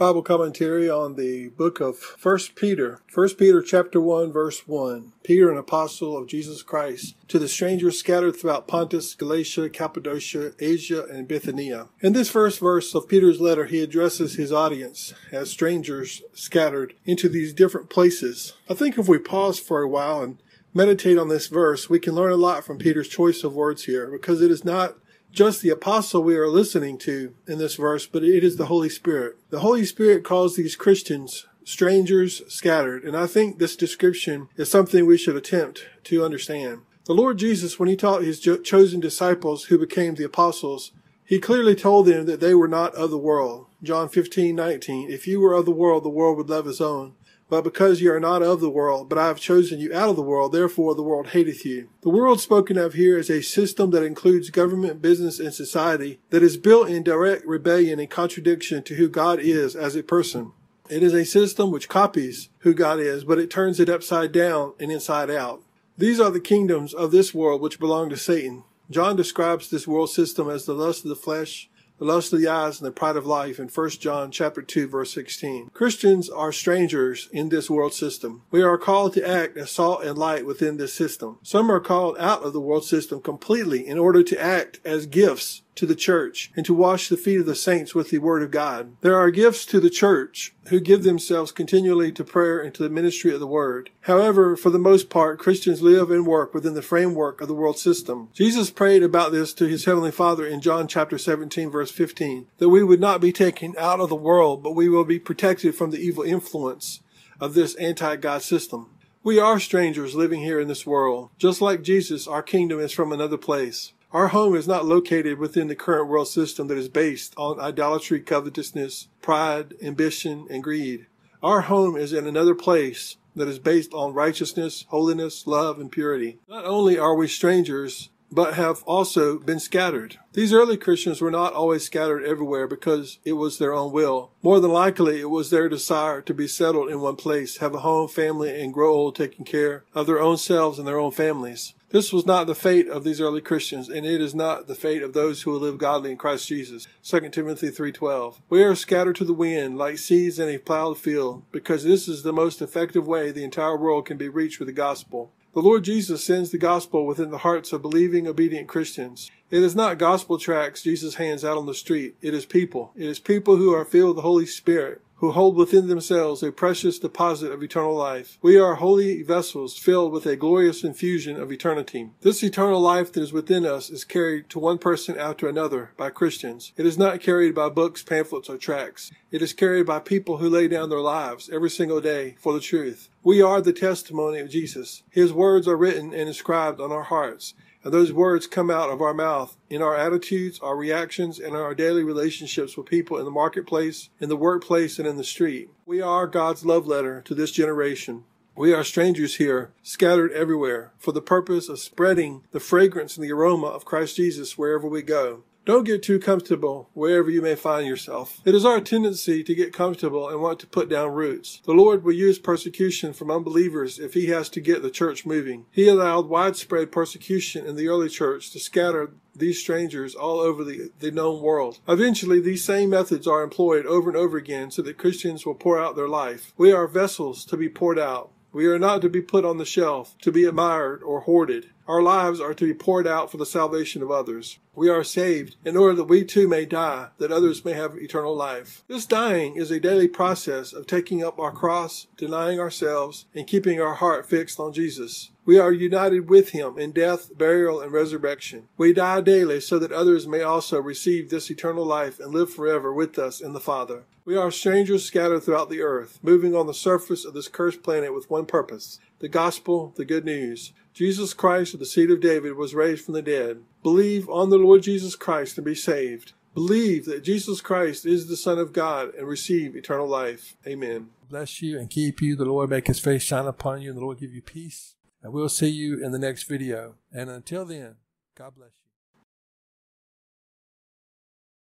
Bible commentary on the book of 1 Peter. 1 Peter chapter 1 verse 1. Peter, an apostle of Jesus Christ, to the strangers scattered throughout Pontus, Galatia, Cappadocia, Asia, and Bithynia. In this first verse of Peter's letter, he addresses his audience as strangers scattered into these different places. I think if we pause for a while and meditate on this verse, we can learn a lot from Peter's choice of words here because it is not just the apostle we are listening to in this verse, but it is the Holy Spirit. The Holy Spirit calls these Christians strangers scattered, and I think this description is something we should attempt to understand. The Lord Jesus, when he taught his chosen disciples who became the apostles, he clearly told them that they were not of the world. John 15, 19. If you were of the world, the world would love his own. But because you are not of the world, but I have chosen you out of the world, therefore the world hateth you. The world spoken of here is a system that includes government, business, and society that is built in direct rebellion and contradiction to who God is as a person. It is a system which copies who God is, but it turns it upside down and inside out. These are the kingdoms of this world which belong to Satan. John describes this world system as the lust of the flesh, the lust of the eyes and the pride of life in 1 John chapter 2 verse 16. Christians are strangers in this world system. We are called to act as salt and light within this system. Some are called out of the world system completely in order to act as gifts to the church and to wash the feet of the saints with the word of God. There are gifts to the church who give themselves continually to prayer and to the ministry of the word. However, for the most part, Christians live and work within the framework of the world system. Jesus prayed about this to his heavenly Father in John chapter 17 verse 15, that we would not be taken out of the world, but we will be protected from the evil influence of this anti-God system. We are strangers living here in this world. Just like Jesus, our kingdom is from another place. Our home is not located within the current world system that is based on idolatry, covetousness, pride, ambition, and greed. Our home is in another place that is based on righteousness, holiness, love, and purity. Not only are we strangers, but have also been scattered. These early Christians were not always scattered everywhere because it was their own will. More than likely, it was their desire to be settled in one place, have a home, family, and grow old taking care of their own selves and their own families. This was not the fate of these early Christians, and it is not the fate of those who will live godly in Christ Jesus. 2 Timothy 3.12 We are scattered to the wind like seeds in a plowed field, because this is the most effective way the entire world can be reached with the gospel. The Lord Jesus sends the gospel within the hearts of believing, obedient Christians. It is not gospel tracts Jesus hands out on the street. It is people. It is people who are filled with the Holy Spirit, who hold within themselves a precious deposit of eternal life. We are holy vessels filled with a glorious infusion of eternity. This eternal life that is within us is carried to one person after another by Christians. It is not carried by books, pamphlets, or tracts. It is carried by people who lay down their lives every single day for the truth. We are the testimony of Jesus. His words are written and inscribed on our hearts. And those words come out of our mouth in our attitudes, our reactions, and in our daily relationships with people in the marketplace, in the workplace, and in the street. We are God's love letter to this generation. We are strangers here, scattered everywhere, for the purpose of spreading the fragrance and the aroma of Christ Jesus wherever we go. Don't get too comfortable wherever you may find yourself. It is our tendency to get comfortable and want to put down roots. The Lord will use persecution from unbelievers if he has to get the church moving. He allowed widespread persecution in the early church to scatter these strangers all over the, the known world. Eventually, these same methods are employed over and over again so that Christians will pour out their life. We are vessels to be poured out. We are not to be put on the shelf, to be admired or hoarded. Our lives are to be poured out for the salvation of others. We are saved in order that we too may die, that others may have eternal life. This dying is a daily process of taking up our cross, denying ourselves, and keeping our heart fixed on Jesus. We are united with him in death, burial, and resurrection. We die daily so that others may also receive this eternal life and live forever with us in the Father. We are strangers scattered throughout the earth, moving on the surface of this cursed planet with one purpose the gospel, the good news. Jesus Christ the seed of David was raised from the dead. Believe on the Lord Jesus Christ and be saved. Believe that Jesus Christ is the Son of God and receive eternal life. Amen. Bless you and keep you. The Lord make his face shine upon you and the Lord give you peace. And we'll see you in the next video. And until then, God bless you.